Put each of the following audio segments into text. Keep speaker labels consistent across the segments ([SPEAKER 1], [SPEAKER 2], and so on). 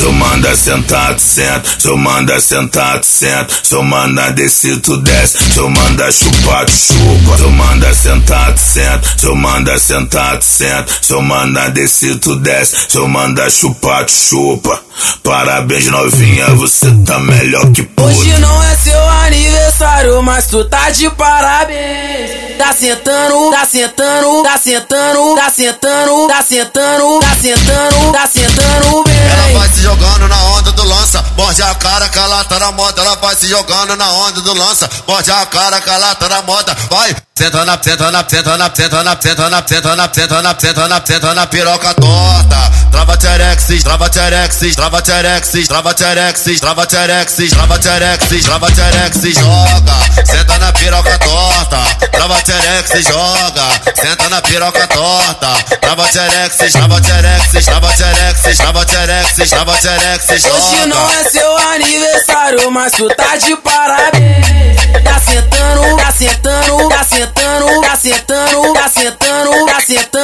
[SPEAKER 1] Tu manda sentar, tu senta. Tu manda sentar, tu senta. Tu manda descer, tu desce. Tu manda chupar, tu chupa. Tu manda sentar, tu senta. Tu manda sentar, tu senta. Tu manda descer, tu desce. Tu manda chupar, tu chupa. Parabéns novinha, você tá melhor que puta.
[SPEAKER 2] Hoje não é seu aniversário, mas tu tá de parabéns. Tá sentando, tá sentando, tá sentando, tá sentando, tá sentando, tá sentando, tá sentando bem.
[SPEAKER 3] Ela vai se jogando na onda do lança. Morde a cara que ela tá na moda. Ela vai se jogando na onda do lança. Morde a cara que ela tá na moda. Vai. Senta na, senta na, senta na, senta na, senta na, senta na, senta na, senta na piroca torta. Trava terexis, trava terexis, trava terexis, trava terexis, trava terexis, trava terexis, trava terexis, joga. Senta na piroca torta. Trava terexis, joga. Senta na piroca torta. Trava terexis, trava terexis, trava terexis, trava terexis, trava terexis, joga.
[SPEAKER 2] Hoje não é seu aniversário, mas tu tá de parabéns. Tá sentando, tá sentando, tá sentando, tá sentando, tá sentando, tá sentando,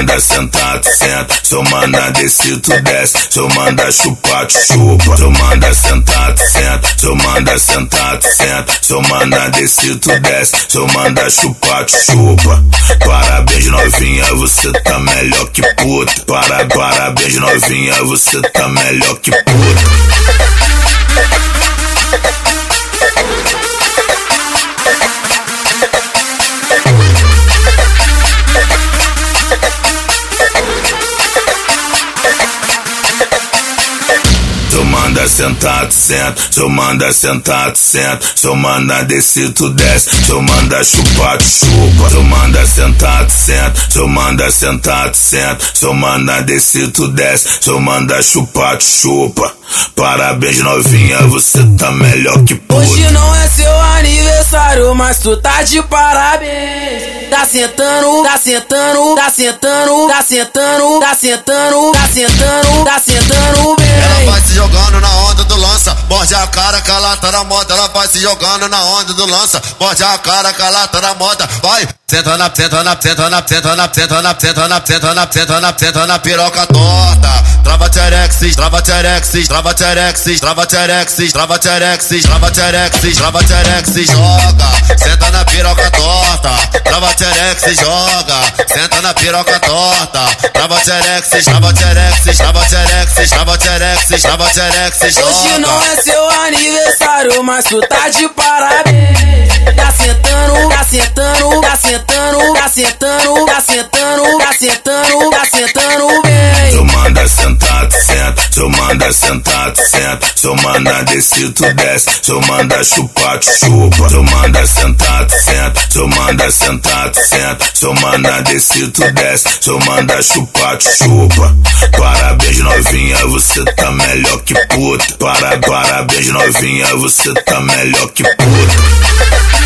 [SPEAKER 1] manda sentar, tu senta. Tu manda descer, tu desce. Tu manda chupar, tu chupa. Tu manda sentar, tu senta. Tu manda sentar, tu senta. Tu manda descer, tu desce. Tu manda chupar, tu chupa. Parabéns novinha, você tá melhor que puta. Para, parabéns novinha, você tá melhor que puta. Manda sentar, tu senta. Tu manda sentar, tu senta. Tu manda descer, tu desce. Tu manda chupar, tu chupa. Tu manda sentar, tu senta. Tu manda sentar, tu senta. Tu manda descer, tu desce. Tu manda chupar, tu chupa. Parabéns novinha, você tá melhor que puta.
[SPEAKER 2] Hoje não é seu aniversário, mas tu tá de parabéns. Tá sentando, tá sentando, tá sentando, tá sentando, tá sentando, tá sentando, tá sentando
[SPEAKER 3] Ela vai se jogando na onda do lança, morde a cara que ela tá na moda. Ela vai se jogando na onda do lança, morde a cara que ela tá na moda. Vai, senta na, senta na, senta na, senta na, senta na, senta na, senta na, senta na, senta na piroca torta. Trava terexis, trava terexis, trava terexis, trava terexis, trava terexis, trava terexis, trava terexis, joga. Senta na piroca torta. Trava terexis, joga. Senta na piroca torta. Trava terexis, trava terexis, trava terexis, trava terexis, trava terexis, joga.
[SPEAKER 2] Hoje não é seu aniversário, mas tu tá de parabéns. Tá sentando, tá sentando, tá sentando, tá sentando, tá sentando, tá sentando, tá sentando bem.
[SPEAKER 1] Tu manda sentar, tu senta. Tu manda sentar, tu senta. Tu manda descer, tu desce. Tu manda chupar, tu chupa. Tu manda sentar, tu senta. Tu manda sentar, tu senta. Tu manda descer, tu desce. Tu manda chupar, tu chupa. Parabéns você tá melhor que puta. Para, parabéns novinha, você tá melhor que puta.